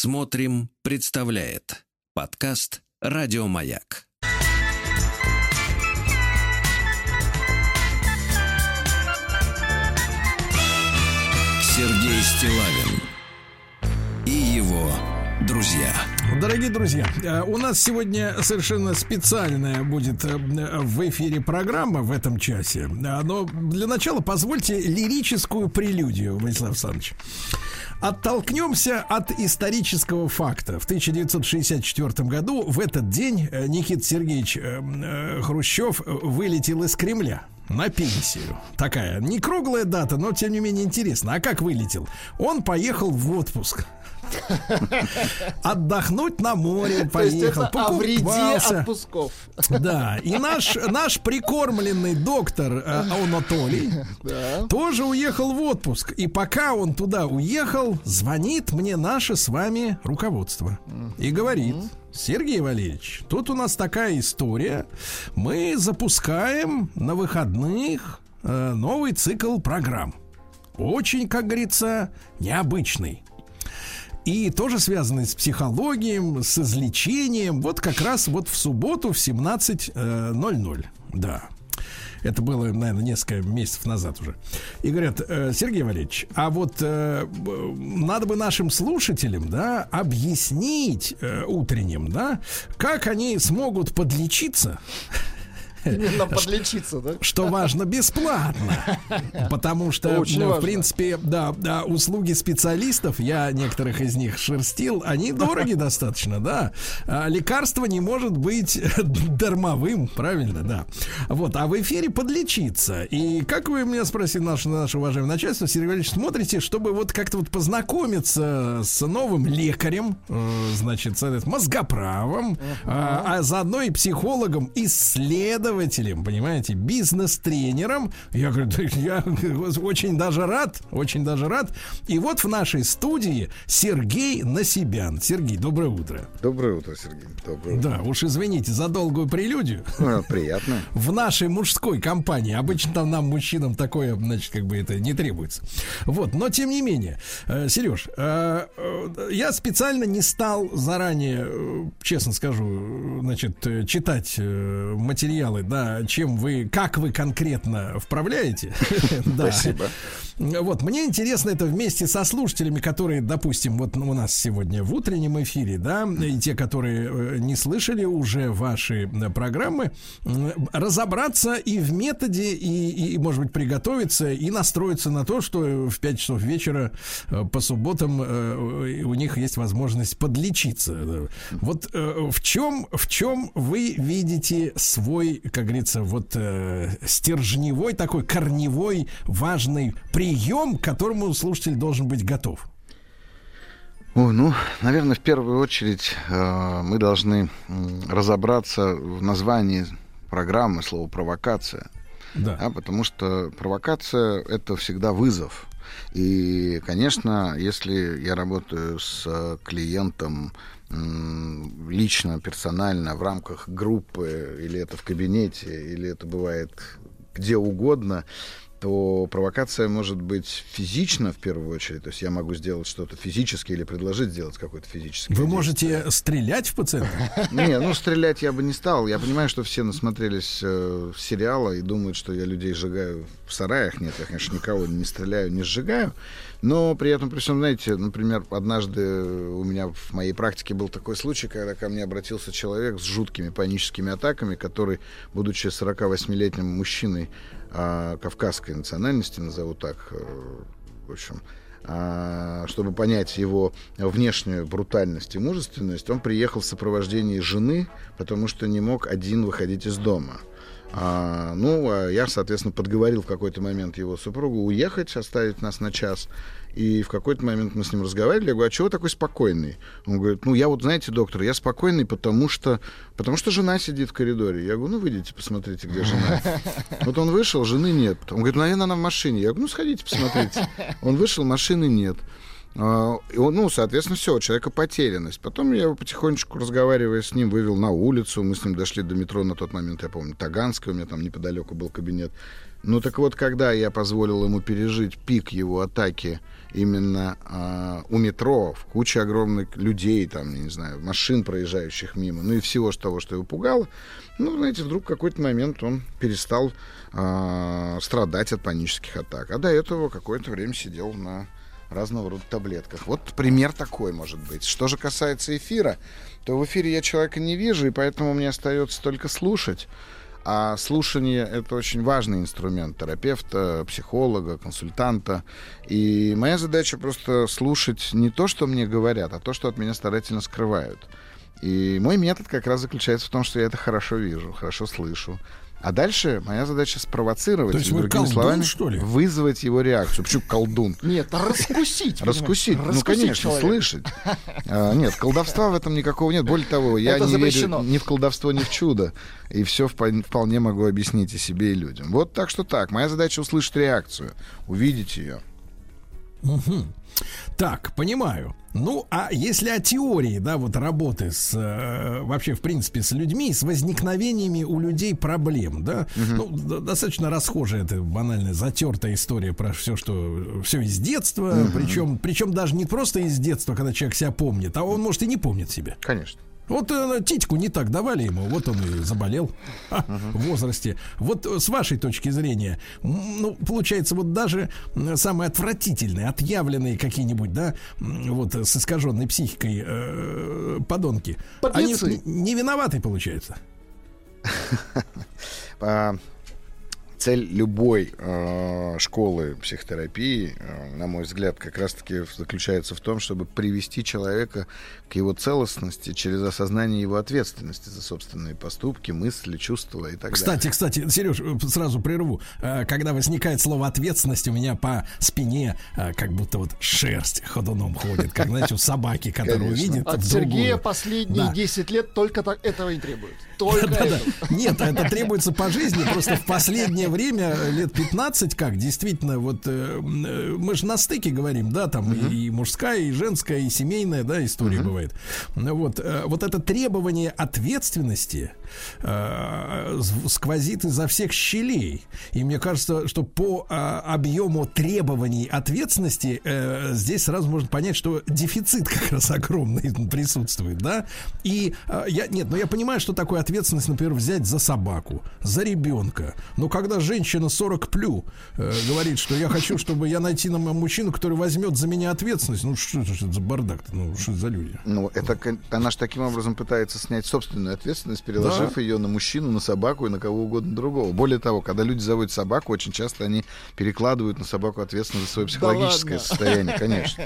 Смотрим, представляет подкаст Радиомаяк. Сергей Стилавин и его друзья. Дорогие друзья, э, у нас сегодня совершенно специальная будет э, в эфире программа в этом часе. Э, но для начала позвольте лирическую прелюдию, Владислав Александрович. Оттолкнемся от исторического факта. В 1964 году в этот день Никита Сергеевич Хрущев вылетел из Кремля на пенсию. Такая не круглая дата, но тем не менее интересно. А как вылетел? Он поехал в отпуск. Отдохнуть на море поехал, покупался. отпусков. Да, и наш, наш прикормленный доктор э, Анатолий тоже уехал в отпуск. И пока он туда уехал, звонит мне наше с вами руководство и говорит, Сергей Валерьевич, тут у нас такая история. Мы запускаем на выходных э, новый цикл программ. Очень, как говорится, необычный. И тоже связанный с психологией, с излечением. Вот как раз вот в субботу в 17.00. Да. Это было, наверное, несколько месяцев назад уже. И говорят, «Э, Сергей Валерьевич, а вот э, надо бы нашим слушателям, да, объяснить э, утренним, да, как они смогут подлечиться Именно подлечиться, да? Что важно, бесплатно. Потому что, ну, в принципе, да, да, услуги специалистов, я некоторых из них шерстил, они дороги достаточно, да. А лекарство не может быть дармовым, правильно, да. Вот, а в эфире подлечиться. И как вы меня спросили, наше, наше уважаемое начальство, Сергей Валерьевич, смотрите, чтобы вот как-то вот познакомиться с новым лекарем, э, значит, с мозгоправом, а, а заодно и психологом, исследовать исследователем, понимаете, бизнес-тренером. Я говорю, да, я очень даже рад, очень даже рад. И вот в нашей студии Сергей Насибян. Сергей, доброе утро. Доброе утро, Сергей. Доброе утро. Да, уж извините за долгую прелюдию. А, приятно. В нашей мужской компании. Обычно нам, мужчинам, такое, значит, как бы это не требуется. Вот, но тем не менее. Э, Сереж, э, э, я специально не стал заранее, честно скажу, значит, читать материалы да, чем вы, как вы конкретно вправляете. Спасибо. Вот, мне интересно это вместе со слушателями, которые, допустим, вот у нас сегодня в утреннем эфире, да, и те, которые э, не слышали уже ваши э, программы, разобраться и в методе, и, и может быть, приготовиться, и настроиться на то, что в 5 часов вечера э, по субботам у них есть возможность подлечиться. Вот в чем, в чем вы видите свой, как говорится, вот стержневой такой корневой важный прием к которому слушатель должен быть готов? Ой, ну, наверное, в первую очередь э, мы должны э, разобраться в названии программы слово провокация. Да. да. Потому что провокация это всегда вызов. И, конечно, если я работаю с клиентом лично, персонально, в рамках группы, или это в кабинете, или это бывает где угодно, то провокация может быть физично в первую очередь. То есть я могу сделать что-то физически или предложить сделать какой-то физический. Вы можете стрелять в пациента? Не, ну стрелять я бы не стал. Я понимаю, что все насмотрелись э, сериала и думают, что я людей сжигаю в сараях. Нет, я, конечно, никого не стреляю, не сжигаю. Но при этом, при всем, знаете, например, однажды у меня в моей практике был такой случай, когда ко мне обратился человек с жуткими паническими атаками, который, будучи 48-летним мужчиной, а, кавказской национальности, назову так, э, в общем, а, чтобы понять его внешнюю брутальность и мужественность, он приехал в сопровождении жены, потому что не мог один выходить из дома. А, ну, а я, соответственно, подговорил в какой-то момент его супругу уехать, оставить нас на час. И в какой-то момент мы с ним разговаривали. Я говорю, а чего такой спокойный? Он говорит, ну, я вот, знаете, доктор, я спокойный, потому что, потому что жена сидит в коридоре. Я говорю, ну, выйдите, посмотрите, где жена. Вот он вышел, жены нет. Он говорит, наверное, она в машине. Я говорю, ну, сходите, посмотрите. Он вышел, машины нет. А, и он, ну, соответственно, все, у человека потерянность. Потом я его потихонечку, разговаривая с ним, вывел на улицу. Мы с ним дошли до метро на тот момент, я помню, Таганская, у меня там неподалеку был кабинет. Ну, так вот, когда я позволил ему пережить пик его атаки именно э, у метро, в куче огромных людей, там, не знаю, машин, проезжающих мимо, ну и всего того, что его пугало, ну, знаете, вдруг в какой-то момент он перестал э, страдать от панических атак. А до этого какое-то время сидел на разного рода таблетках. Вот пример такой может быть. Что же касается эфира, то в эфире я человека не вижу, и поэтому мне остается только слушать. А слушание — это очень важный инструмент терапевта, психолога, консультанта. И моя задача просто слушать не то, что мне говорят, а то, что от меня старательно скрывают. И мой метод как раз заключается в том, что я это хорошо вижу, хорошо слышу, а дальше моя задача спровоцировать, То есть вы другими колдун, словами, что ли? вызвать его реакцию. Почему колдун? Нет, раскусить. Раскусить, ну, конечно, слышать. А, нет, колдовства в этом никакого нет. Более того, я не верю ни в колдовство, ни в чудо. И все вполне могу объяснить и себе, и людям. Вот так что так. Моя задача услышать реакцию, увидеть ее. Так, понимаю. Ну, а если о теории, да, вот работы с э, вообще, в принципе, с людьми, с возникновениями у людей проблем, да, ну, д- достаточно расхожая эта банальная затертая история про все, что все из детства, причем, причем даже не просто из детства, когда человек себя помнит, а он может и не помнит себя. Конечно. Вот э, титьку не так давали ему, вот он и заболел а, в возрасте. Вот э, с вашей точки зрения, ну, получается, вот даже самые отвратительные, отъявленные какие-нибудь, да, вот э, с искаженной психикой э, подонки, они Подлецы. н- не виноваты, получается. Цель любой э, школы психотерапии, э, на мой взгляд, как раз-таки заключается в том, чтобы привести человека к его целостности через осознание его ответственности за собственные поступки, мысли, чувства и так далее. Кстати, кстати, Сереж, сразу прерву. Э, Когда возникает слово ответственность, у меня по спине э, как будто вот шерсть ходуном ходит, как, знаете, у собаки, которую видит От Сергея последние Да. 10 лет только так этого и требует. Только. Нет, это требуется по жизни. Просто в последнее время, лет 15, как, действительно, вот э, э, мы же на стыке говорим, да, там и, и мужская, и женская, и семейная, да, история бывает. Ну Вот, э, вот это требование ответственности э, сквозит изо всех щелей. И мне кажется, что по э, объему требований ответственности э, здесь сразу можно понять, что дефицит как раз огромный присутствует, да. И э, я нет, но я понимаю, что такое ответственность, например, взять за собаку, за ребенка. Но когда женщина 40 плю э, говорит, что я хочу, чтобы я найти нам мужчину, который возьмет за меня ответственность, ну что это за бардак, ну что это за люди? Ну, это она же таким образом пытается снять собственную ответственность, переложив ее на мужчину, на собаку и на кого угодно другого. Более того, когда люди заводят собаку, очень часто они перекладывают на собаку ответственность за свое психологическое ладно. состояние, конечно.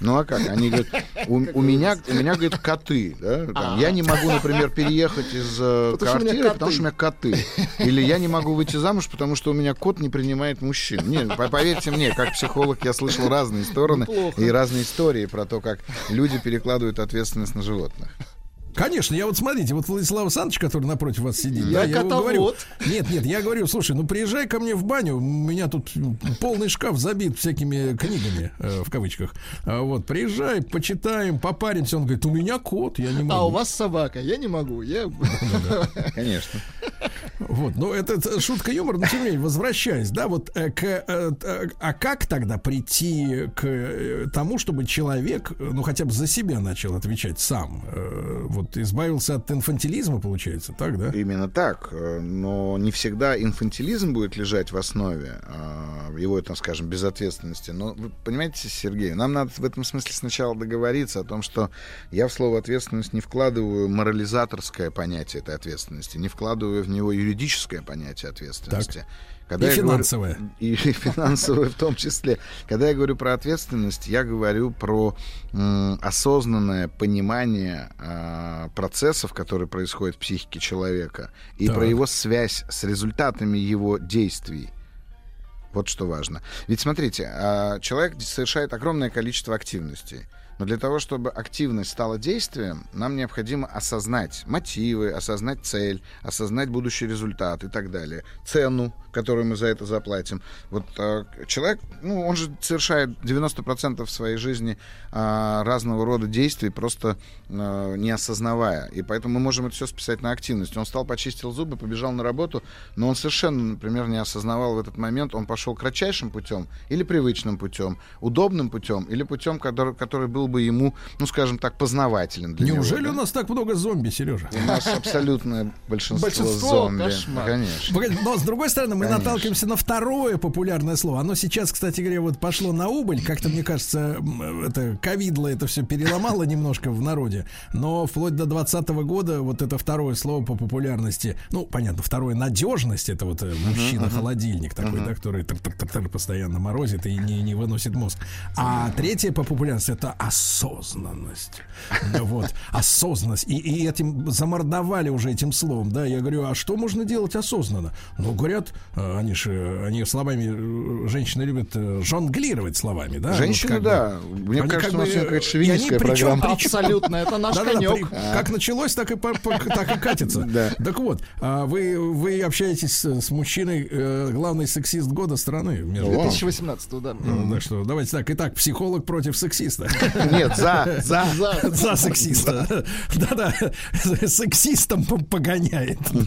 Ну а как? Они говорят, у, у меня, у меня, говорит, коты. да, там, я не могу, например, переехать из э, Потому что квартиры, потому что у меня коты. Или я не могу выйти замуж, потому что у меня кот не принимает мужчин. Не, по- поверьте мне, как психолог я слышал разные стороны Неплохо. и разные истории про то, как люди перекладывают ответственность на животных. Конечно, я вот смотрите, вот Владислав Александрович, который напротив вас сидит, Я да, я котовод. говорю, нет, нет, я говорю, слушай, ну приезжай ко мне в баню, у меня тут полный шкаф забит всякими книгами, э, в кавычках, А вот, приезжай, почитаем, попаримся, он говорит, у меня кот, я не могу. А у вас собака, я не могу. Я... Конечно. Вот, ну это шутка юмор, но тем не менее, возвращаясь, да, вот э, к, э, т- а как тогда прийти к э, тому, чтобы человек, э, ну хотя бы за себя начал отвечать сам, Э, вот избавился от инфантилизма, получается, так, да? Именно так. Э, Но не всегда инфантилизм будет лежать в основе а, его, там, скажем, безответственности. Но вы понимаете, Сергей, нам надо в этом смысле сначала договориться о том, что я в слово ответственность не вкладываю морализаторское понятие этой ответственности, не вкладываю в него юридическое понятие ответственности. Когда И я говорю- финансовое. и финансовое в том числе. Когда я говорю про ответственность, я говорю про м, осознанное понимание а, процессов, которые происходят в психике человека, и Так. про его связь с результатами его действий. Вот что важно. Ведь смотрите, а, человек совершает огромное количество активностей. Но для того, чтобы активность стала действием, нам необходимо осознать мотивы, осознать цель, осознать будущий результат и так далее. Цену которую мы за это заплатим. Вот э, человек, ну, он же совершает 90% своей жизни э, разного рода действий, просто э, не осознавая. И поэтому мы можем это все списать на активность. Он встал, почистил зубы, побежал на работу, но он совершенно, например, не осознавал в этот момент, он пошел кратчайшим путем или привычным путем, удобным путем или путем, который, который был бы ему, ну, скажем так, познавателен для Неужели него. у нас так много зомби, Сережа? У нас абсолютное большинство, Большинство зомби. кошмар. Конечно. Но с другой стороны, мы Конечно. наталкиваемся на второе популярное слово. Оно сейчас, кстати говоря, вот пошло на убыль. Как-то, мне кажется, это ковидло это все переломало немножко в народе. Но вплоть до 2020 года вот это второе слово по популярности, ну, понятно, второе надежность, это вот э, мужчина-холодильник такой, да, который постоянно морозит и не, не выносит мозг. А третье по популярности это осознанность. Ну Вот, осознанность. И, и этим замордовали уже этим словом, да. Я говорю, а что можно делать осознанно? Ну, говорят, они же, они словами, э, женщины любят э, жонглировать словами, да. Женщины, Вот как да. бы. Мне Они кажется, как у нас бы, какая-то шовинистская они причем- программа. причем- Абсолютно, это наш Да-да-да, конек. при- Как началось, так и, по- по- так и катится. Да. Так вот, а вы, вы общаетесь с, мужчиной, э, главный сексист года страны. Между О. прочим. 2018 да. Ну, Так что давайте так. Итак, психолог против сексиста. Нет, за, за. За. За сексиста. Да-да. Сексистом по- погоняет. Да.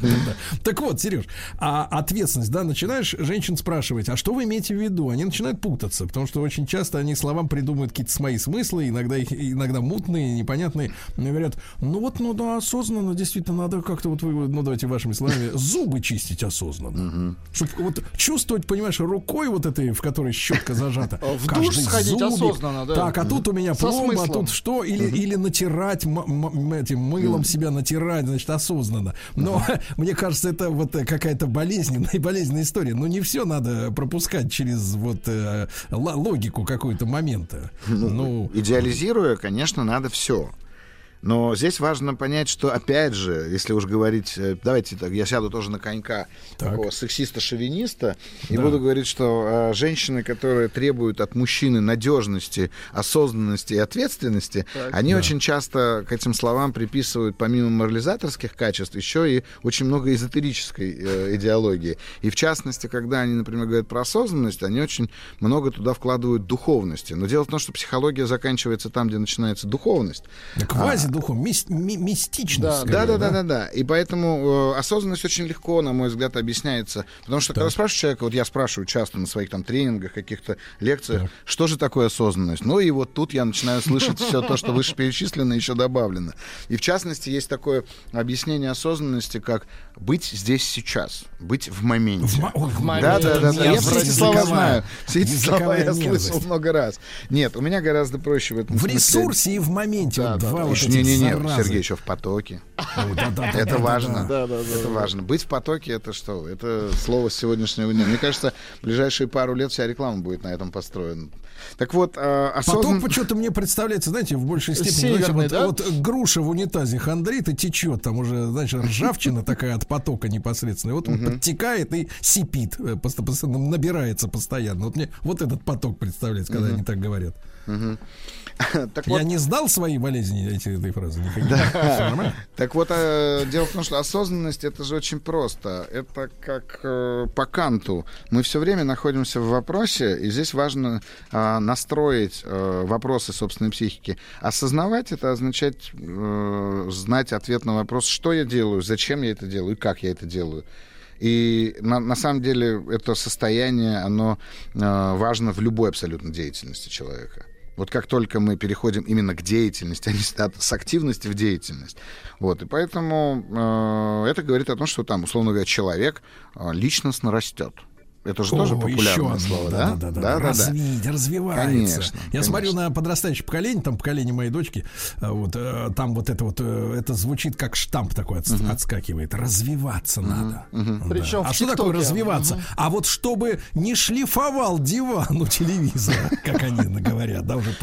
Так вот, Сереж, а ответственность, да, начинаешь женщин спрашивать, а что вы имеете в виду? Они начинают путаться, потому что очень часто они словам придумывают какие-то свои смыслы, иногда их иногда мутные, непонятные. Они говорят, ну вот, ну да, осознанно, действительно, надо как-то вот вы, ну давайте вашими словами, зубы чистить осознанно. Чтобы вот чувствовать, понимаешь, рукой вот этой, в которой щетка зажата. В каждый душ сходить осознанно, да. Так, а тут у меня пломба, а тут что? Или, или натирать этим мылом себя натирать, значит, осознанно. Но мне кажется, это вот э, какая-то болезненная, болезненная история. Но не все надо пропускать через вот э, логику какой-то момента. Ну, Идеализируя, конечно, надо все. Но здесь важно понять, что, опять же, если уж говорить, э, давайте так, я сяду тоже на конька Так. такого сексиста-шовиниста и Да. буду говорить, что э, женщины, которые требуют от мужчины надежности, осознанности и ответственности, Так. они очень часто к этим словам приписывают, помимо морализаторских качеств, еще и очень много эзотерической э, идеологии. И в частности, когда они, например, говорят про осознанность, они очень много туда вкладывают духовности. Но дело в том, что психология заканчивается там, где начинается духовность. квазидухом, мис- ми- мистичность. Да, скорее, Да, да, да, да, да. И поэтому э, осознанность очень легко, на мой взгляд, объясняется. Потому что когда спрашиваешь человека, вот я спрашиваю часто на своих там тренингах, каких-то лекциях, что же такое осознанность? Ну и вот тут я начинаю слышать все то, что вышеперечислено, еще добавлено. И в частности есть такое объяснение осознанности, как быть здесь сейчас, быть в моменте. В моменте. Да, да, да, да. Я все эти слова знаю. Все эти слова я слышал много раз. Нет, у меня гораздо проще в этом В ресурсе и в моменте. Да, вот да, два да. вот этих Не-не-не. Сергей, еще в потоке. Это важно. да. Да, да, да, это важно. Быть в потоке это что? Это слово с сегодняшнего дня. Мне кажется, в ближайшие пару лет вся реклама будет на этом построена. Так вот, э, осознан- Потом почему-то мне представляется, знаете, в большей степени, Северный, знаете, вот, да? вот груша в унитазе хандрит и течет, там уже, знаешь, ржавчина такая от потока непосредственно. Вот он подтекает и сипит, э, набирается постоянно. Вот мне вот этот поток представляется, когда они так говорят. так Я вот, не сдал свои болезни эти, этой фразы нормально? так вот, э, дело в том, что осознанность это же очень просто. Это как э, по Канту. Мы все время находимся в вопросе, и здесь важно э, настроить э, вопросы собственной психики. Осознавать это означает знать ответ на вопрос, что я делаю, зачем я это делаю и как я это делаю. И на, на самом деле это состояние, оно э, важно в любой абсолютно деятельности человека. Вот как только мы переходим именно к деятельности, а не с, активности в деятельность. Вот, и поэтому э, это говорит о том, что там, условно говоря, человек э, личностно растет. Это же тоже О, популярное еще слово, да? да? Да, да, да. да, да. Развить, развивается. Конечно, Я конечно. смотрю на подрастающее поколение, там поколение моей дочки, а, вот э, там вот это вот, э, это звучит как штамп такой отс- отскакивает. Развиваться надо. Да. Причем а что такое развиваться? А вот чтобы не шлифовал диван у телевизора, как они говорят, да, уже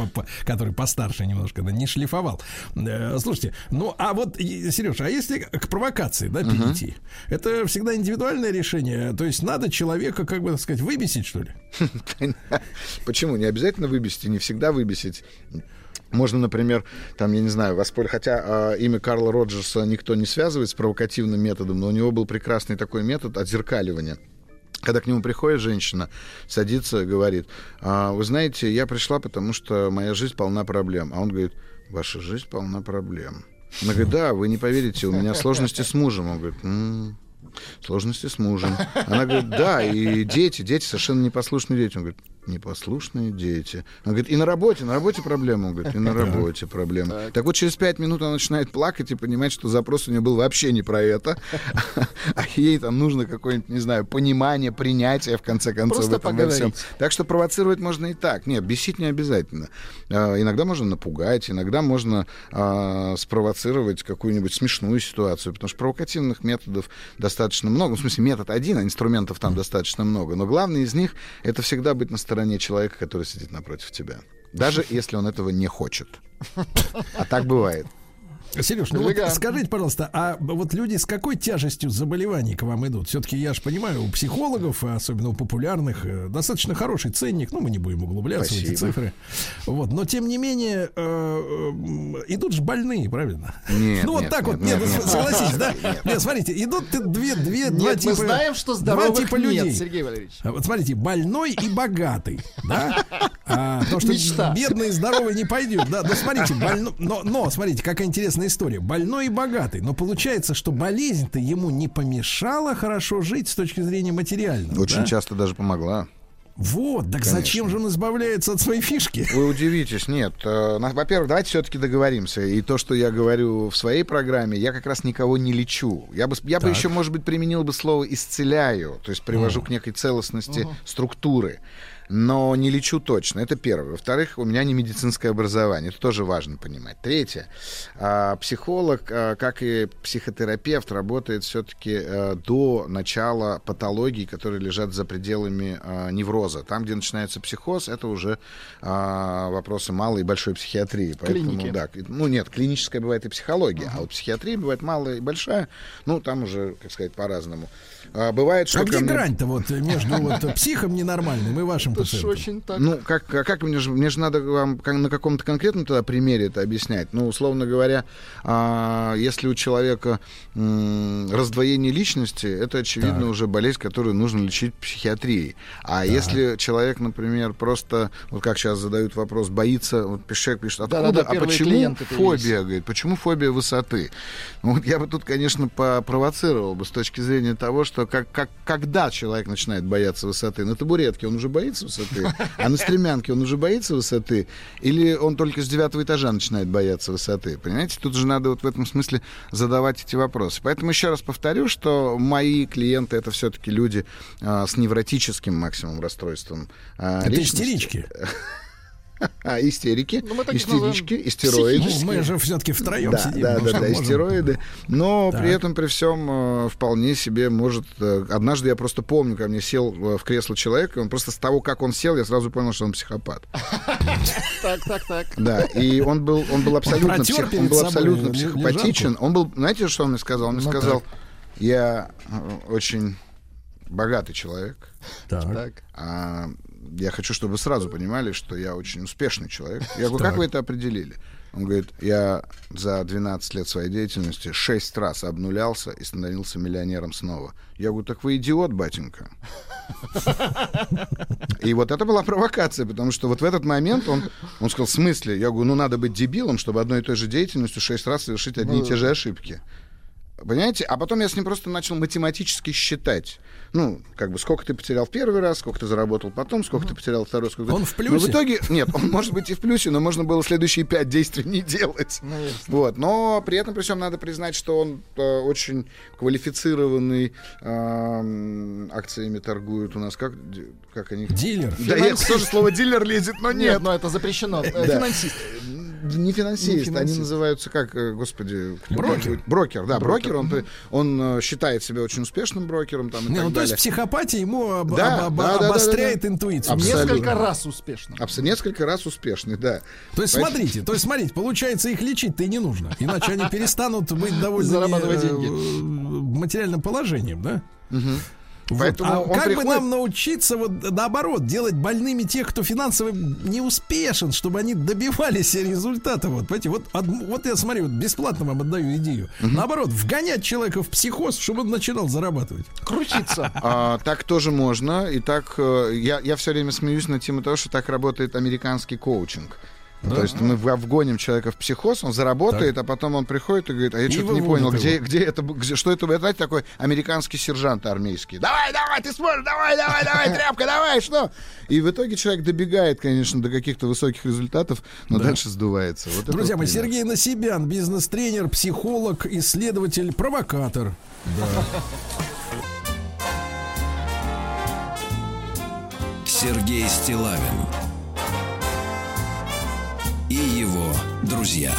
который постарше немножко, да, не шлифовал. Э, Слушайте, ну а вот, Сереж, а если к провокации, да, перейти, это всегда индивидуальное решение, то есть надо человека, как бы так сказать, выбесить, что ли? Почему? Не обязательно выбесить, не всегда выбесить. Можно, например, там, я не знаю, воспользоваться... Хотя а, имя Карла Роджерса никто не связывает с провокативным методом, но у него был прекрасный такой метод отзеркаливания. когда к нему приходит женщина, садится, говорит, «А, вы знаете, я пришла, потому что моя жизнь полна проблем. А он говорит, ваша жизнь полна проблем. Она говорит, да, вы не поверите, у меня сложности с мужем. Он говорит, «М, сложности с мужем. Она говорит, да, и дети, дети совершенно непослушные дети. Он говорит, непослушные дети. Он говорит, и на работе, на работе проблема. Он говорит, и на работе проблема. Так вот, через пять минут она начинает плакать и понимать, что запрос у нее был вообще не про это, а ей там нужно какое-нибудь, не знаю, понимание, принятие, в конце концов, Просто в этом во всем. поговорить. Так что провоцировать можно и так. Нет, бесить не обязательно. А, Иногда можно напугать, иногда можно а, спровоцировать какую-нибудь смешную ситуацию, потому что провокативных методов достаточно много. Ну, В смысле, метод один, а инструментов там достаточно много. Но главный из них — это всегда быть на стороне человека, который сидит напротив тебя. Даже если он этого не хочет. А так бывает. Сереж, ну вот Элегантно. скажите, пожалуйста, а вот люди с какой тяжестью заболеваний к вам идут? Все-таки я же понимаю, у психологов, особенно у популярных, э, достаточно хороший ценник. Ну, мы не будем углубляться в эти Спасибо. цифры. Вот, но тем не менее э, м, идут же больные, правильно? Нет, ну вот нет, так вот, нет, нет, нет, ну, нет. согласитесь, да? Нет, смотрите, идут две, две, два Нет, мы типа, знаем, что два здоровых типа нет, людей. Сергей Валерьевич. А Вот смотрите, больной и богатый, да? А, потому что Мечта. бедный и здоровый не пойдет, да. Но смотрите, больно, но, но смотрите, какая интересная история. Больной и богатый, но получается, что болезнь-то ему не помешала хорошо жить с точки зрения материальной. Очень часто даже помогла. Вот, так Конечно. зачем же он избавляется от своей фишки? Вы удивитесь, нет. Э, Во-первых, давайте все-таки договоримся. И то, что я говорю в своей программе, я как раз никого не лечу. Я бы, я бы Так. еще, может быть, применил бы слово исцеляю, то есть привожу к некой целостности структуры. Но не лечу точно. Это первое. Во-вторых, у меня не медицинское образование. Это тоже важно понимать. Третье. а, Психолог, а, как и психотерапевт, работает все-таки до начала патологий, которые лежат за пределами а, невроза. Там, где начинается психоз, это уже а, вопросы малой и большой психиатрии. Поэтому, Клиники. да, ну нет, клиническая бывает и психология, а вот психиатрия бывает малая и большая. Ну, там уже, как сказать, по-разному. А, бывает, что А где ко мне- грань-то вот между вот психом ненормальным и вашим Это очень так. Ну, как, а как мне же, мне же надо вам на каком-то конкретном тогда примере это объяснять. Ну, условно говоря, а, если у человека раздвоение личности, это, очевидно, уже болезнь, которую нужно лечить психиатрией. А если человек, например, просто, вот как сейчас задают вопрос, боится, вот человек пишет, откуда, Да-да-да, а первые почему фобия, говорит, почему фобия высоты? Ну, вот я бы тут, конечно, попровоцировал бы с точки зрения того, что как, как, когда человек начинает бояться высоты, на табуретке он уже боится высоты, а на стремянке он уже боится высоты, или он только с девятого этажа начинает бояться высоты, понимаете? Тут же надо вот в этом смысле задавать эти вопросы. Поэтому еще раз повторю, что мои клиенты это все-таки люди а, с невротическим максимум расстройством а, Это личности. истерички. А, истерики, Ну, истерички, называем истероиды. Ну, мы же все-таки втроем Да, сидим. да, ну, да, да, можем? стероиды. Но Так. при этом, при всем, э, вполне себе может... э, Однажды я просто помню, ко мне сел э, в кресло человек, и он просто с того, как он сел, я сразу понял, что он психопат. Так, так, так. Да, и он был, он был абсолютно, протер псих- он был собой абсолютно психопатичен. Он был, знаете, что он мне сказал? Он мне Ну, сказал, я очень богатый человек, Так. Так. а я хочу, чтобы вы сразу понимали, что я очень успешный человек. Я говорю, как вы это определили? Он говорит, я за 12 лет своей деятельности 6 раз обнулялся и становился миллионером снова. Я говорю, так вы идиот, батенька. И вот это была провокация, потому что вот в этот момент он, он сказал, в смысле? Я говорю, ну надо быть дебилом, чтобы одной и той же деятельностью 6 раз совершить одни и те же ошибки. Понимаете? А потом я с ним просто начал математически считать. Ну, как бы, сколько ты потерял в первый раз, сколько ты заработал потом, сколько ты потерял второй, сколько... Он в Но плюсе? в итоге, нет, он может быть и в плюсе, но можно было следующие пять действий не делать. Ну. Вот, но при этом, при всем, надо признать, что он э, очень квалифицированный, эм, акциями торгует у нас, как, как они... Дилер. Да, я тоже слово дилер лезет, но Нет, нет. но это запрещено. Э, Финансист. Не финансист, они называются как, э, господи... Брокер. Брокер, да, брокер. Он, он э, считает себя очень успешным брокером там, и Не, так ну, то есть далее. психопатия ему об- Да, об- об- да, да, да, обостряет да. интуицию. Абсолютно. Несколько раз успешно. Абс- Несколько раз успешный, да. То есть, Поэтому- смотрите, то есть, смотрите, получается, их лечить-то и не нужно. Иначе они перестанут быть довольны Зарабатывать деньги. материальным положением, да? Поэтому а он как бы приходит- нам научиться вот наоборот делать больными тех, кто финансово не успешен, чтобы они добивались результата? Вот, понимаете, вот, од- вот я смотрю, вот бесплатно вам отдаю идею. Наоборот, вгонять человека в психоз, чтобы он начинал зарабатывать. Крутиться. А, так тоже можно. И так э, я, я все время смеюсь на тему того, что так работает американский коучинг. То есть мы вгоним человека в психоз, он заработает, а потом он приходит и говорит, а я что-то не понял, где, его. где это, где- что это, вы знаете, такой американский сержант армейский. Давай, давай, ты сможешь, давай, давай, давай, тряпка, давай, что? И в итоге человек добегает, конечно, до каких-то высоких результатов, но дальше сдувается. Вот это Друзья мои. Сергей Насибян, бизнес-тренер, психолог, исследователь, провокатор. Сергей Стилавин его друзья.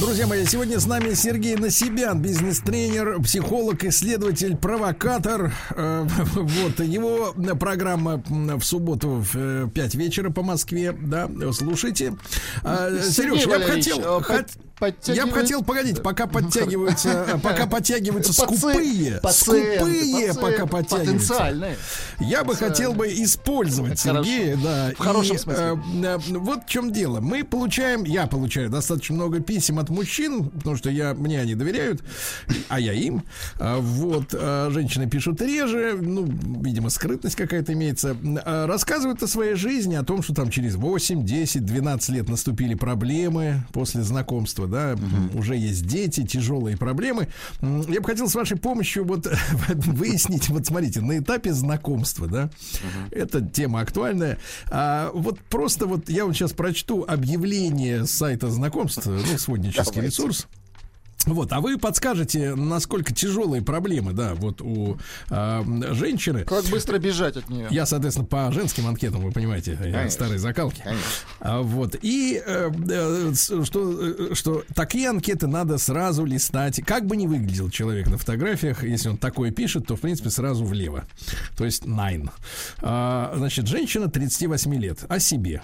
Друзья мои, сегодня с нами Сергей Насибян, бизнес-тренер, психолог, исследователь, провокатор. Э, Вот его программа в субботу в э, 5 вечера по Москве. Да, слушайте. А, Сергей Сереж, я бы Валерьевич, хотел... э, хот- под- Я бы подтягивает- хотел, погодите, пока подтягиваются, пока подтягиваются скупые, скупые, пока подтягиваются. Потенциальные. Я бы хотел бы использовать. Сергея, да. В хорошем смысле. э, э, вот в чем дело. Мы получаем, я получаю достаточно много писем от мужчин, потому что я, мне они доверяют, а я им. А, Вот, а, женщины пишут реже, ну, видимо, скрытность какая-то имеется. А, Рассказывают о своей жизни, о том, что там через 8, 10, 12 лет наступили проблемы после знакомства, да, уже есть дети, тяжелые проблемы. Я бы хотел с вашей помощью вот выяснить, вот смотрите, на этапе знакомства, да, эта тема актуальная. А, вот просто вот я вот сейчас прочту объявление сайта знакомств, ну, своднический Давайте. ресурс. Вот, а вы подскажете, насколько тяжелые проблемы, да, вот у а, женщины. Как быстро бежать от нее? Я, соответственно, по женским анкетам, вы понимаете, Конечно. старой закалки. Конечно. А, вот. И э, э, что, э, что такие анкеты надо сразу листать. Как бы ни выглядел человек на фотографиях, если он такое пишет, то, в принципе, сразу влево. То есть nine. А, значит, женщина 38 лет. О себе.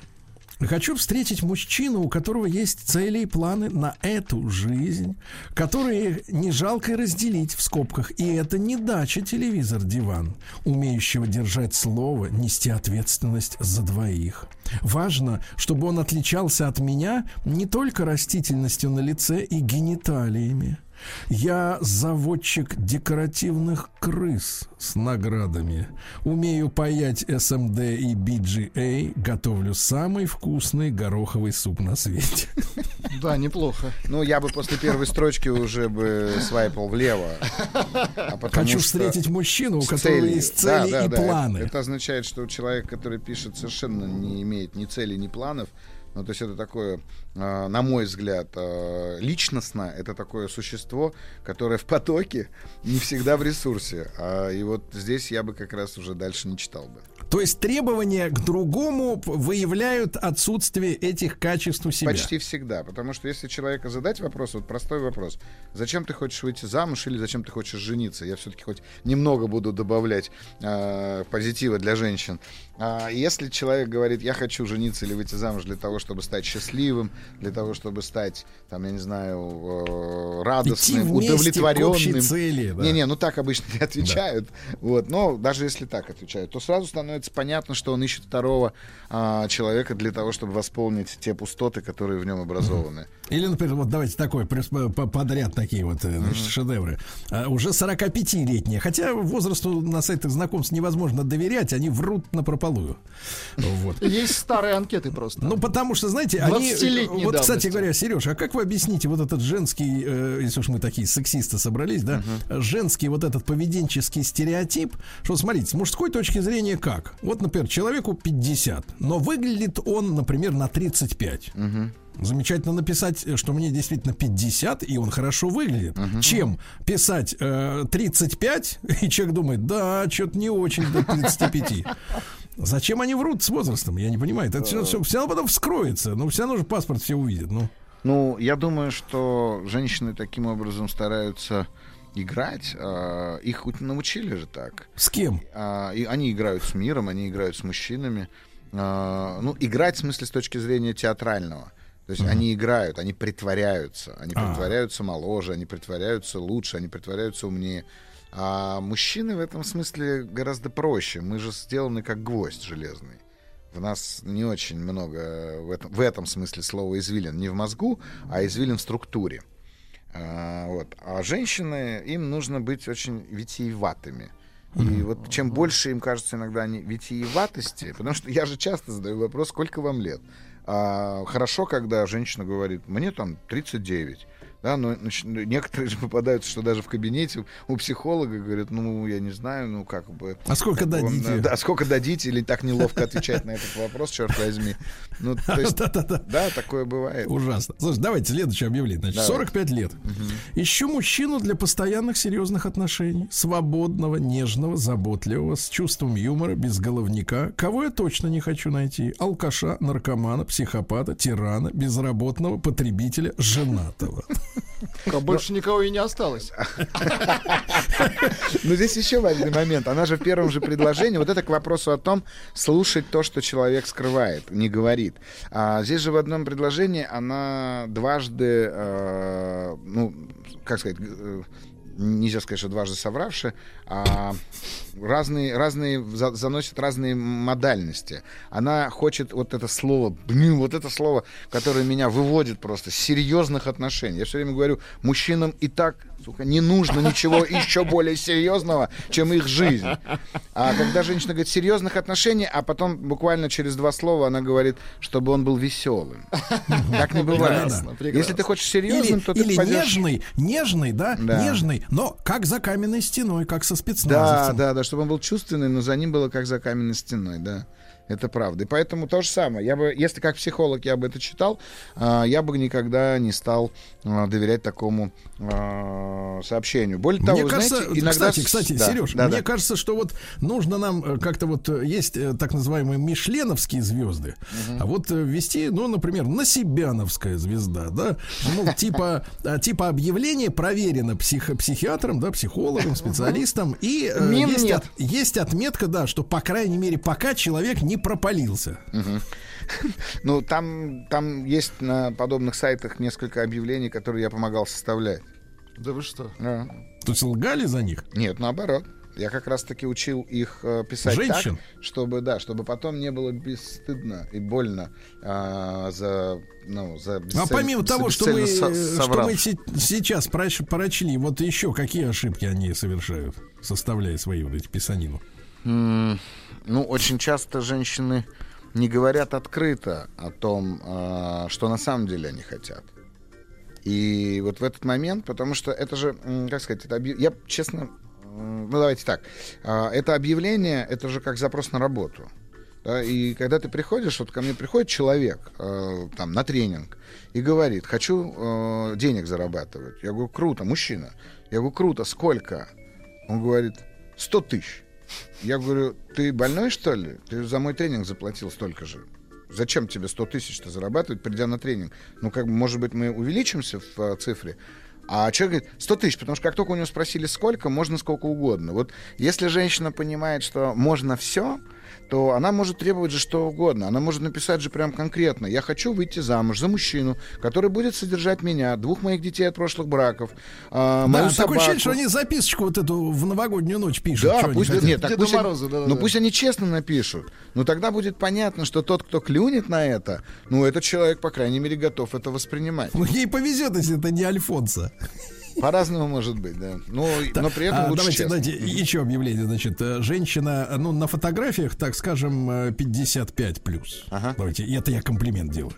Хочу встретить мужчину, у которого есть цели и планы на эту жизнь, которые не жалко разделить в скобках. И это не дача, телевизор, диван, умеющего держать слово, нести ответственность за двоих. Важно, чтобы он отличался от меня не только растительностью на лице и гениталиями. Я заводчик декоративных крыс с наградами. Умею паять СМД и BGA. Готовлю самый вкусный гороховый суп на свете. Да, неплохо. Ну, я бы после первой строчки уже бы свайпал влево. А Хочу встретить мужчину, у которого есть Да, цели да, и да. планы. Это, это означает, что человек, который пишет, совершенно не имеет ни цели, ни планов. Ну, то есть это такое, э, на мой взгляд, э, личностно, это такое существо, которое в потоке, не всегда в ресурсе. А, и вот здесь я бы как раз уже дальше не читал бы. То есть требования к другому выявляют отсутствие этих качеств у себя. Почти всегда. Потому что если человека задать вопрос, вот простой вопрос, зачем ты хочешь выйти замуж или зачем ты хочешь жениться, я все-таки хоть немного буду добавлять э, позитива для женщин. А если человек говорит, я хочу жениться или выйти замуж для того, чтобы стать счастливым, для того, чтобы стать, там, я не знаю, э, радостным, Идти вместе к удовлетворенным. общей цели, да. Не-не, ну так обычно не отвечают. Вот, но даже если так отвечают, то сразу становится понятно, что он ищет второго а, человека для того, чтобы восполнить те пустоты, которые в нем образованы. Или, например, вот давайте такой подряд такие вот э, значит, шедевры. А, уже 45-летние. Хотя возрасту на сайтах знакомств невозможно доверять, они врут на прополую. Вот. Есть старые анкеты просто. Ну, потому что, знаете, они... 20-летней Вот, кстати давности. говоря, Сереж, а как вы объясните вот этот женский, э, если уж мы такие сексисты собрались, да, женский вот этот поведенческий стереотип, что, смотрите, с мужской точки зрения как? Вот, например, человеку 50, но выглядит он, например, на 35. Замечательно написать, э, что мне действительно 50, и он хорошо выглядит. Чем писать э, 35, и человек думает, да, что-то не очень до 35. Зачем они врут с возрастом? Я не понимаю. Это все, все, равно потом вскроется. Ну, все равно же паспорт все увидят. Ну, Ну, я думаю, что женщины таким образом стараются играть. а, их научили же так. с кем? А, и они играют с миром, они играют с мужчинами. А, ну, играть в смысле с точки зрения театрального. То есть они играют, они притворяются. Они А. притворяются моложе, они притворяются лучше, они притворяются умнее. А мужчины в этом смысле гораздо проще. Мы же сделаны как гвоздь железный. В нас не очень много в этом, в этом смысле слова извилин. Не в мозгу, а извилин в структуре. А, вот. а женщины, им нужно быть очень витиеватыми. И вот чем больше им кажется иногда они витиеватости, потому что я же часто задаю вопрос, сколько вам лет? А, хорошо, когда женщина говорит, мне там 39. Да, но нач- некоторые же попадаются, что даже в кабинете у психолога говорят, ну, я не знаю, ну, как бы... А сколько как вам, дадите? Да, сколько дадите, или так неловко отвечать на этот вопрос, черт возьми. Ну, то есть, да, такое бывает. Ужасно. Слушай, давайте следующее объявление. Значит, Давай. 45 лет. Ищу мужчину для постоянных серьезных отношений. Свободного, нежного, заботливого, с чувством юмора, без головника. Кого я точно не хочу найти? Алкаша, наркомана, психопата, тирана, безработного, потребителя, женатого. Больше никого и не осталось. Но здесь еще важный момент. Она же в первом же предложении, вот это к вопросу о том, слушать то, что человек скрывает, не говорит. А здесь же в одном предложении она дважды, э, ну, как сказать, э, нельзя сказать, что дважды совравши, а разные, разные за- заносит разные модальности. Она хочет вот это слово, блин, вот это слово, которое меня выводит просто с серьезных отношений. Я все время говорю, мужчинам и так, сука, не нужно ничего еще более серьезного, чем их жизнь. А когда женщина говорит серьезных отношений, а потом буквально через два слова она говорит, чтобы он был веселым. Так не бывает. Если ты хочешь серьезным, то ты или нежный, нежный, да, Да. нежный, но как за каменной стеной, как со Да, спецназовцем. да, да, чтобы он был чувственный, но за ним было как за каменной стеной, да. Это правда. И поэтому то же самое. Я бы, если как психолог я бы это читал, а, я бы никогда не стал а, доверять такому а, сообщению. Более того, Мне вы кажется, знаете, иногда... кстати, кстати, Да, Сереж, да, мне да. кажется, что вот нужно нам э, как-то вот э, есть э, так называемые мишленовские звезды, а вот ввести, ну, например, насибяновская звезда, да, ну, типа, типа объявление проверено псих, психиатром, да, психологом, специалистом, и есть, от- есть отметка, да, что, по крайней мере, пока человек не пропалился. Ну, там, там есть на подобных сайтах несколько объявлений, которые я помогал составлять. Да вы что? Да. То есть лгали за них? Нет, наоборот. Я как раз-таки учил их э, писать Женщин? так, чтобы, да, чтобы потом не было бесстыдно и больно а, за, ну, за А бесцель- помимо за того, что мы, э, со- что мы се- сейчас проч- прочли, вот еще какие ошибки они совершают, составляя свои вот эти писанину? Ну, очень часто женщины не говорят открыто о том, а, что на самом деле они хотят. И вот в этот момент, потому что это же, как сказать, это объ- я честно, ну давайте так, А, это объявление, это же как запрос на работу. Да, и когда ты приходишь, вот ко мне приходит человек э, там на тренинг и говорит, хочу денег зарабатывать. Я говорю, круто, мужчина. Я говорю, круто, сколько? Он говорит, 100 тысяч. Я говорю, ты больной, что ли? Ты за мой тренинг заплатил столько же. Зачем тебе 100 тысяч-то зарабатывать, придя на тренинг? Ну, как бы, может быть, мы увеличимся в э, цифре? А человек говорит, 100 тысяч, потому что как только у него спросили сколько, можно сколько угодно. Вот если женщина понимает, что можно все, то она может требовать же что угодно. Она может написать же прям конкретно. Я хочу выйти замуж за мужчину, который будет содержать меня, двух моих детей от прошлых браков, мою да, такое ощущение, собаку». что они записочку вот эту в новогоднюю ночь пишут. Да, они пусть, хотят. нет, так пусть, они- Мороза, да-да-да. ну пусть они честно напишут. Но тогда будет понятно, что тот, кто клюнет на это, ну этот человек, по крайней мере, готов это воспринимать. Ну, ей повезет, если это не Альфонса. По-разному может быть, да. Но, но при этом А, лучше давайте, честно. давайте еще объявление. Значит, э, женщина, э, ну, на фотографиях, так скажем, э, 55 плюс. Ага. Давайте, это я комплимент делаю.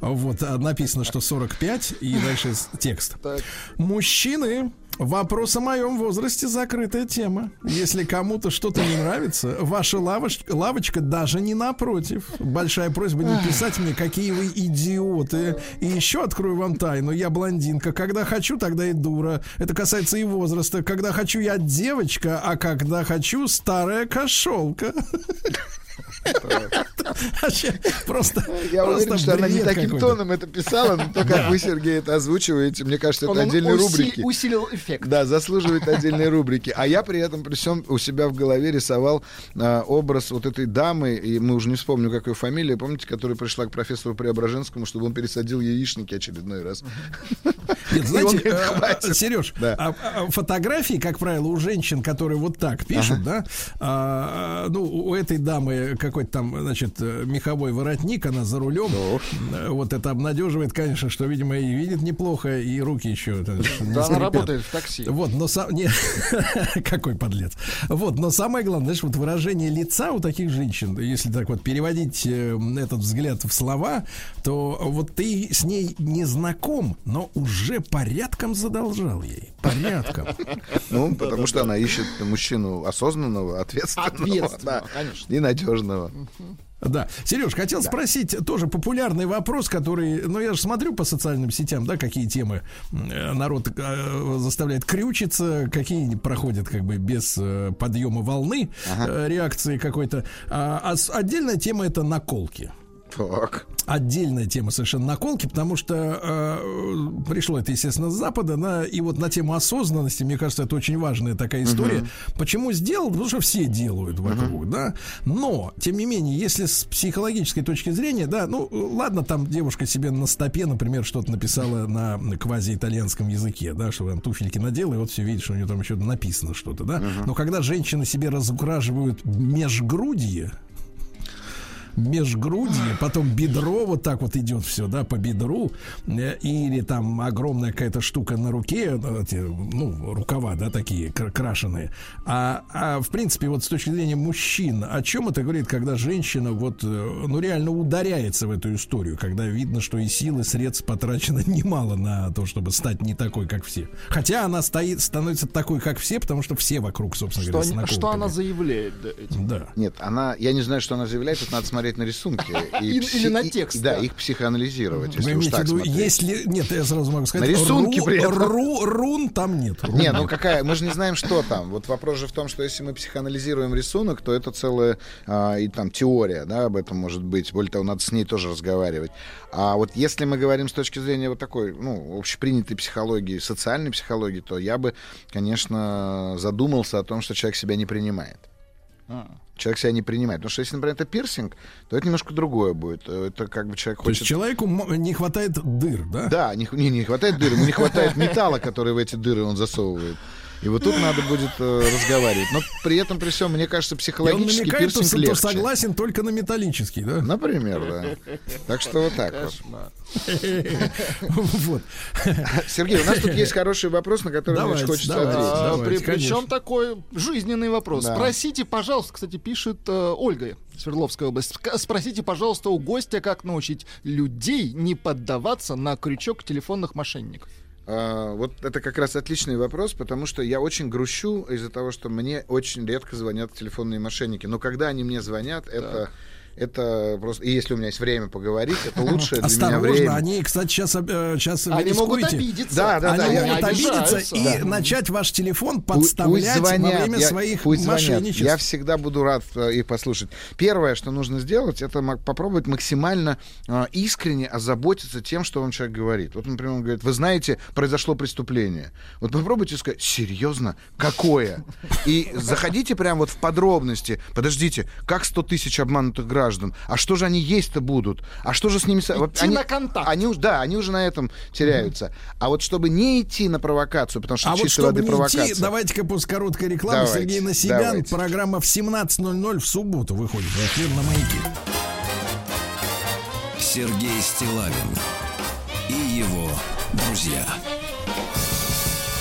Вот, а, написано, что 45, и дальше текст. Так. Мужчины, вопрос о моем возрасте закрытая тема. Если кому-то что-то не нравится, ваша лавочка, лавочка даже не напротив. Большая просьба не писать мне, какие вы идиоты. И еще открою вам тайну. Я блондинка. Когда хочу, тогда и дура. Это касается и возраста. Когда хочу, я девочка, а когда хочу, старая кошелка. Просто Я уверен, что она не таким тоном это писала, но то, как вы, Сергей, это озвучиваете, мне кажется, это отдельные рубрики. усилил эффект. Да, заслуживает отдельной рубрики. А я при этом при всем у себя в голове рисовал а, образ вот этой дамы, и мы уже не вспомню, как ее фамилия, помните, которая пришла к профессору Преображенскому, чтобы он пересадил яичники очередной раз. Нет, знаете, «Хватит». Сереж, Да. а- а фотографии, как правило, у женщин, которые вот так пишут, да, а, ну, у этой дамы какой-то там, значит, меховой воротник, она за рулем. Э, Вот это обнадеживает, конечно, что, видимо, и видит неплохо, и руки еще. Да, она работает в такси. Вот, но сам... Не... Какой подлец. Вот, но самое главное, знаешь, вот выражение лица у таких женщин, если так вот переводить э, этот взгляд в слова, то вот ты с ней не знаком, но уже порядком задолжал ей. Порядком. Ну, потому что она ищет мужчину осознанного, ответственного, Ответственного, да, конечно. и надежного. Да. Сереж, хотел спросить тоже популярный вопрос, который, ну я же смотрю по социальным сетям, да, какие темы э, народ э, заставляет крючиться, какие проходят как бы без э, подъема волны э, реакции какой-то. А, а отдельная тема это наколки. Так. Отдельная тема совершенно наколки, потому что э, пришло это, естественно, с Запада, на, и вот на тему осознанности, мне кажется, это очень важная такая история. Почему сделал? Потому что все делают вокруг, да. Но, тем не менее, если с психологической точки зрения, да, ну, ладно, там девушка себе на стопе, например, что-то написала на квази-итальянском языке, да, что там туфельки надела, и вот все видит, что у нее там еще написано что-то, да. Но когда женщины себе разукрашивают межгрудье, межгрудье, потом бедро вот так вот идет все, да, по бедру, э, или там огромная какая-то штука на руке, э, эти, ну, рукава, да, такие кра- крашеные. А, а в принципе, вот с точки зрения мужчин, о чем это говорит, когда женщина вот, э, ну, реально ударяется в эту историю, когда видно, что и силы, средств потрачено немало на то, чтобы стать не такой, как все. Хотя она стоит, становится такой, как все, потому что все вокруг, собственно Что, говоря, они- что она заявляет да, этим? Да. Нет, она, я не знаю, что она заявляет, тут надо смотреть на рисунки. Или- пси- или на и- текст, Да, да. их психоанализировать, если уж так виду, смотреть. если... Нет, я сразу могу сказать. На рисунке ру- при этом. ру- рун там нет. Рун Не, ну какая, мы же не знаем, что там. Вот вопрос же в том, что если мы психоанализируем рисунок, то это целая а, и там теория, да, об этом может быть. Более того, надо с ней тоже разговаривать. А вот если мы говорим с точки зрения вот такой, ну, общепринятой психологии, социальной психологии, то я бы, конечно, задумался о том, что человек себя не принимает. А. Человек себя не принимает. Потому что если, например, это пирсинг, то это немножко другое будет. Это как бы человек То есть хочет... человеку не хватает дыр, да? Да, не, не, не хватает дыр, ему не хватает металла, который в эти дыры он засовывает. И вот тут надо будет э, разговаривать. Но при этом, при всем, мне кажется, психологически намекает, то, пирсинг то легче. согласен только на металлический, да? Например, да. Так что вот так вот. Кошмар. Вот. Сергей, у нас тут есть хороший вопрос, на который мне Давайте, очень хочется давайте. ответить. Давайте, при- конечно. Причем такой жизненный вопрос. Да. Спросите, пожалуйста, кстати, пишет э, Ольга Свердловская область. Спросите, пожалуйста, у гостя, как научить людей не поддаваться на крючок телефонных мошенников. А, вот это как раз отличный вопрос, потому что я очень грущу из-за того, что мне очень редко звонят телефонные мошенники. Но когда они мне звонят, это, это просто... И если у меня есть время поговорить, это лучшее для меня время. они, кстати, сейчас, сейчас вы Они могут обидеться. Да, да, Они да, я- могут Они обидеться и начать ваш телефон подставлять во время своих мошенничеств. Я всегда буду рад э, их послушать. Первое, что нужно сделать, это попробовать максимально э, искренне озаботиться тем, что вам человек говорит. Вот, например, он говорит, вы знаете, произошло преступление. Вот попробуйте сказать, серьезно, какое? И заходите прямо вот в подробности. Подождите, как 100 тысяч обманутых граждан? А что же они есть-то будут? А что же с ними... Вот Идти они, на контакт. Они да, они уже на этом теряются. А вот чтобы не идти на провокацию, потому что А вот чистой чтобы воды провокация. идти, давайте-ка после короткой рекламы Давайте, Сергей Насибян. давайте. Программа в 17.00 в субботу выходит в эфир на маяке. Сергей Стилавин и его друзья.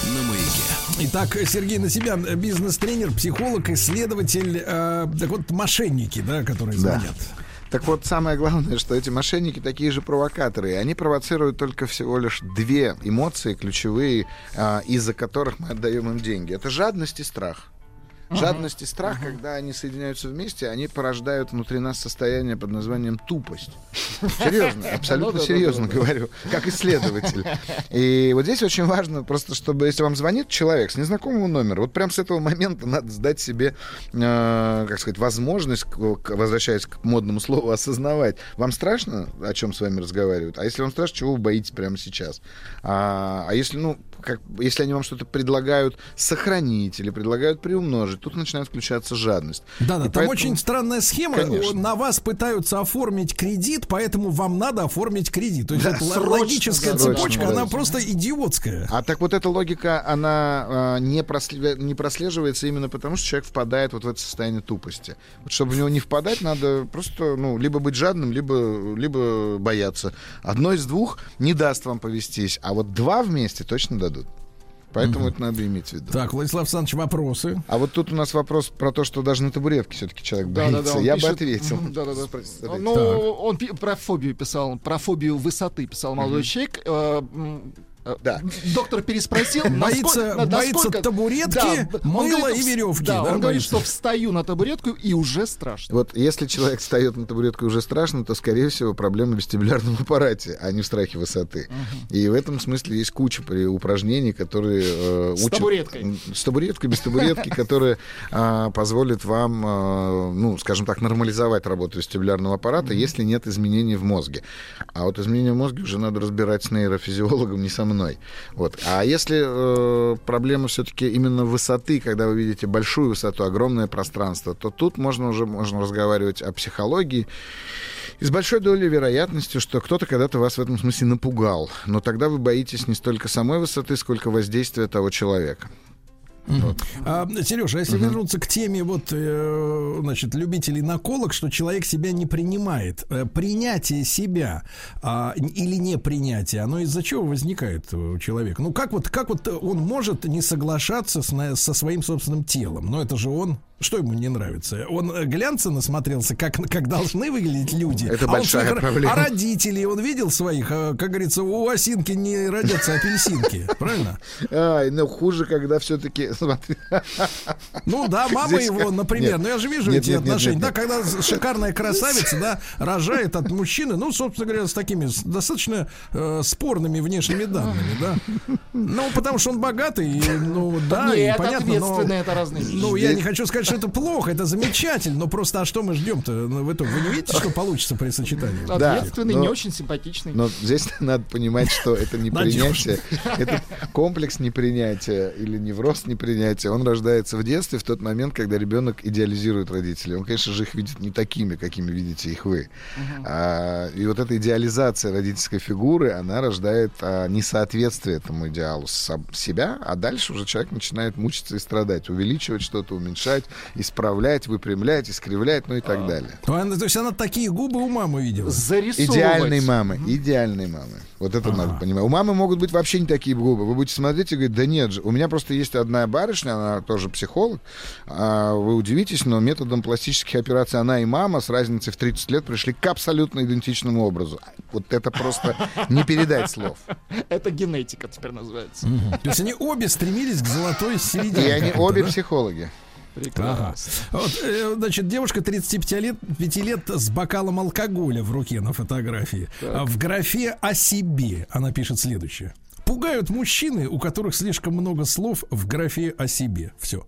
На маяке. Итак, Сергей Насибян, э, бизнес-тренер, психолог, исследователь. э, так вот, мошенники, да, которые Да. звонят. Так вот, самое главное, что эти мошенники такие же провокаторы. И они провоцируют только всего лишь две эмоции ключевые, а, из-за которых мы отдаем им деньги. Это жадность и страх. Жадность и страх, когда они соединяются вместе, они порождают внутри нас состояние под названием тупость. Серьезно, абсолютно серьезно говорю, как исследователь. И вот здесь очень важно просто, чтобы если вам звонит человек с незнакомого номера, вот прям с этого момента надо сдать себе, э, как сказать, возможность, возвращаясь к модному слову, осознавать. Вам страшно, о чем с вами разговаривают? А если вам страшно, чего вы боитесь прямо сейчас? А, а если, ну, как, если они вам что-то предлагают сохранить или предлагают приумножить, тут начинает включаться жадность. Да, да, там поэтому... очень странная схема. Конечно. На вас пытаются оформить кредит, поэтому вам надо оформить кредит. То есть да, срочно, логическая да, цепочка, срочно, она просто идиотская. А так вот эта логика, она э, не, прослеживается, не прослеживается именно потому, что человек впадает вот в это состояние тупости. Вот чтобы в него не впадать, надо просто, ну, либо быть жадным, либо, либо бояться. Одно из двух не даст вам повестись, а вот два вместе точно дадут. Поэтому угу. это надо иметь в виду. Так, Владислав Александрович, вопросы. А вот тут у нас вопрос про то, что даже на табуретке все-таки человек да, боится. Да, да, Я пишет... бы ответил. Да, да, да. Ну, он про фобию писал, про фобию высоты писал молодой человек. Э, да. Доктор переспросил, боится, насколько, боится табуретки, да, мыла говорит, и веревки. Да, да он говорит, что встаю на табуретку и уже страшно. Вот если человек встает на табуретку и уже страшно, то, скорее всего, проблема в вестибулярном аппарате, а не в страхе высоты. Угу. И в этом смысле есть куча упражнений, которые э, с учат... табуреткой. С табуреткой, без табуретки, которые э, позволят вам, э, ну, скажем так, нормализовать работу вестибулярного аппарата, если нет изменений в мозге. А вот изменения в мозге уже надо разбирать с нейрофизиологом, не со мной. Вот. А если э, проблема все-таки именно высоты, когда вы видите большую высоту, огромное пространство, то тут можно уже можно разговаривать о психологии. И с большой долей вероятности, что кто-то когда-то вас в этом смысле напугал. Но тогда вы боитесь не столько самой высоты, сколько воздействия того человека. Вот. А, Сережа, а если угу. вернуться к теме вот, э, значит, любителей наколок, что человек себя не принимает, э, принятие себя э, или не принятие, оно из-за чего возникает у человека? Ну как вот, как вот он может не соглашаться с, со своим собственным телом? Но это же он что ему не нравится? Он э, глянца насмотрелся, как, как должны выглядеть люди. Это а большая он, проблема. А родителей он видел своих? А, как говорится, у осинки не родятся апельсинки. Правильно? Ай, ну хуже, когда все-таки... Ну да, мама его, например. Ну я же вижу эти отношения. Да, когда шикарная красавица, да, рожает от мужчины, ну, собственно говоря, с такими достаточно э, спорными внешними данными, да. Ну, потому что он богатый, ну, да, и понятно, это разные. Ну, я не хочу сказать, что это плохо, это замечательно, но просто а что мы ждем-то ну, в итоге? Вы не видите, что получится при сочетании? Ответственный, да, но, не очень симпатичный. Но здесь надо понимать, что это не принятие, это комплекс непринятия или невроз непринятия. Он рождается в детстве в тот момент, когда ребенок идеализирует родителей. Он, конечно же, их видит не такими, какими видите их вы. А, и вот эта идеализация родительской фигуры, она рождает а, несоответствие этому идеалу себя, а дальше уже человек начинает мучиться и страдать, увеличивать что-то, уменьшать, исправлять, выпрямлять, искривлять, ну и так а. далее. То, есть она такие губы у мамы видела? Идеальной мамы, идеальной мамы. Вот это надо понимать. У мамы могут быть вообще не такие губы. Вы будете смотреть и говорить, да нет же. У меня просто есть одна барышня, она тоже психолог. А вы удивитесь, но методом пластических операций она и мама с разницей в 30 лет пришли к абсолютно идентичному образу. Вот это просто не передать слов. Это генетика теперь называется. То есть они обе стремились к золотой середине. И они обе психологи. Прекрасно. Ага. Вот, э, значит, девушка 35 лет, 5 лет с бокалом алкоголя в руке на фотографии. Так. В графе о себе она пишет следующее. Пугают мужчины, у которых слишком много слов в графе о себе. Все.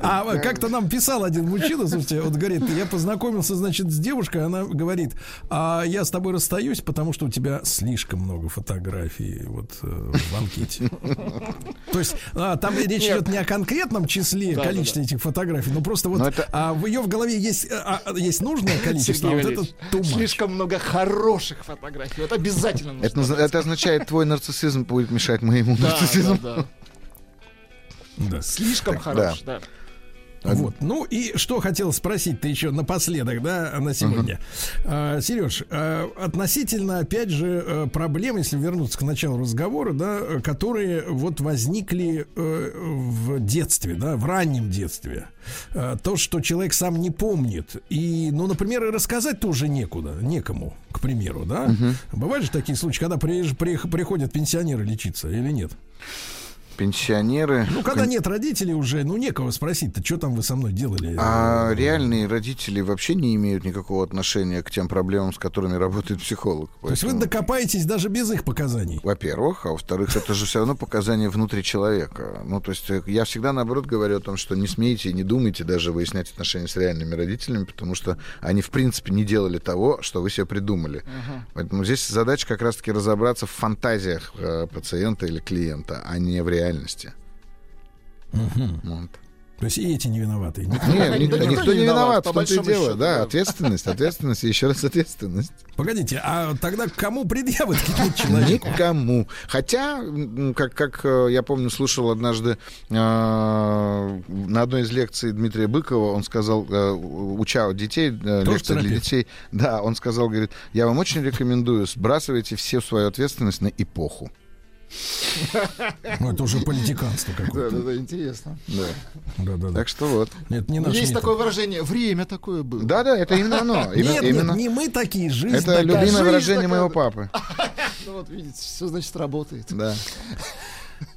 А как-то нам писал один мужчина, слушайте, вот говорит, я познакомился, значит, с девушкой, она говорит, а я с тобой расстаюсь, потому что у тебя слишком много фотографий вот э, в анкете. То есть а, там речь идет не о конкретном числе, количестве этих фотографий, но просто вот а в ее в голове есть, а, а есть нужное количество, а вот это. Слишком много хороших фотографий. Вот обязательно нужно. Это, означает, твой нарциссизм будет мешать моему нарциссизму. Да. Слишком так, хорош, да. да. Вот. Ну и что хотел спросить-то еще напоследок, да, на сегодня. Uh-huh. А, Сереж, а, относительно, опять же, э, проблем, если вернуться к началу разговора, да, которые вот возникли э, в детстве, да, в раннем детстве. А, то, что человек сам не помнит. И, ну, например, рассказать тоже некуда, некому, к примеру, да. Uh-huh. Бывают же такие случаи, когда при, при, приходят пенсионеры лечиться или нет? Пенсионеры. Ну, когда нет родителей уже, ну, некого спросить-то, что там вы со мной делали? А реальные родители вообще не имеют никакого отношения к тем проблемам, с которыми работает психолог. То есть вы докопаетесь даже без их показаний? Во-первых, а во-вторых, это же все равно показания внутри человека. Ну, то есть э, я всегда, наоборот, говорю о том, что не смейте и не думайте даже выяснять отношения с реальными родителями, потому что они, в принципе, не делали того, что вы себе придумали. Uh-huh. Поэтому здесь задача как раз-таки разобраться в фантазиях э, пациента или клиента, а не в реальности. Угу. Вот. То есть и эти не виноваты. Нет, никто, никто, никто не виноват, в том-то и дело. Счету, да, ответственность, ответственность и еще раз ответственность. Погодите, а тогда кому предъявят какому человеку? Никому. Хотя, как, как э, я помню, слушал однажды э, на одной из лекций Дмитрия Быкова, он сказал, э, уча детей, э, лекция для детей, да, он сказал, говорит, я вам очень рекомендую, сбрасывайте всю свою ответственность на эпоху. Ну, это уже политиканство какое-то. Да, да, да, интересно. Да. Да, да, Так что вот. Нет, не наш Есть такое выражение, время такое было. Да, да, это именно оно. Нет, нет, не мы такие, жизнь Это любимое выражение моего папы. Ну вот, видите, все, значит, работает. Да.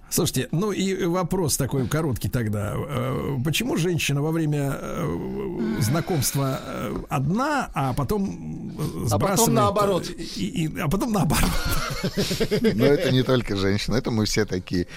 Слушайте, ну и вопрос такой короткий тогда. Э, почему женщина во время э, знакомства э, одна, а потом сбрасывает... А потом наоборот. И, и, а потом наоборот. Но это не только женщина, это мы все такие.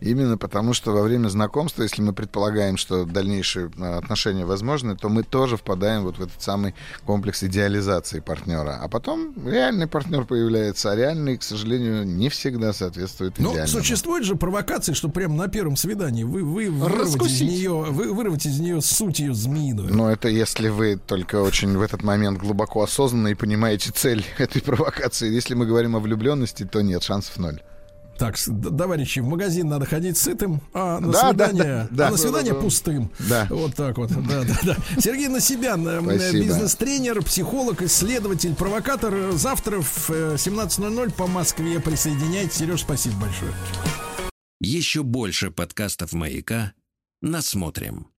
Именно потому, что во время знакомства, если мы предполагаем, что дальнейшие а, отношения возможны, то мы тоже впадаем вот в этот самый комплекс идеализации партнера. А потом реальный партнер появляется, а реальный, к сожалению, не всегда соответствует идеальному. Но существует же провокация, что прямо на первом свидании вы, вы вырвать из нее, вы вырвать из нее сутью змеиную. Но это если вы только очень в этот момент глубоко осознанно и понимаете цель этой провокации. Если мы говорим о влюбленности, то нет, шансов ноль. Так, товарищи, в магазин надо ходить сытым, а на да, свидание, да, да, а на свидание да, да, пустым. Да. Вот так вот. Да, да, да. Сергей Насибян, э, бизнес-тренер, психолог, исследователь, провокатор. Завтра в 17.00 э, по Москве присоединяйтесь. Сереж, спасибо большое. Еще больше подкастов «Маяка» насмотрим.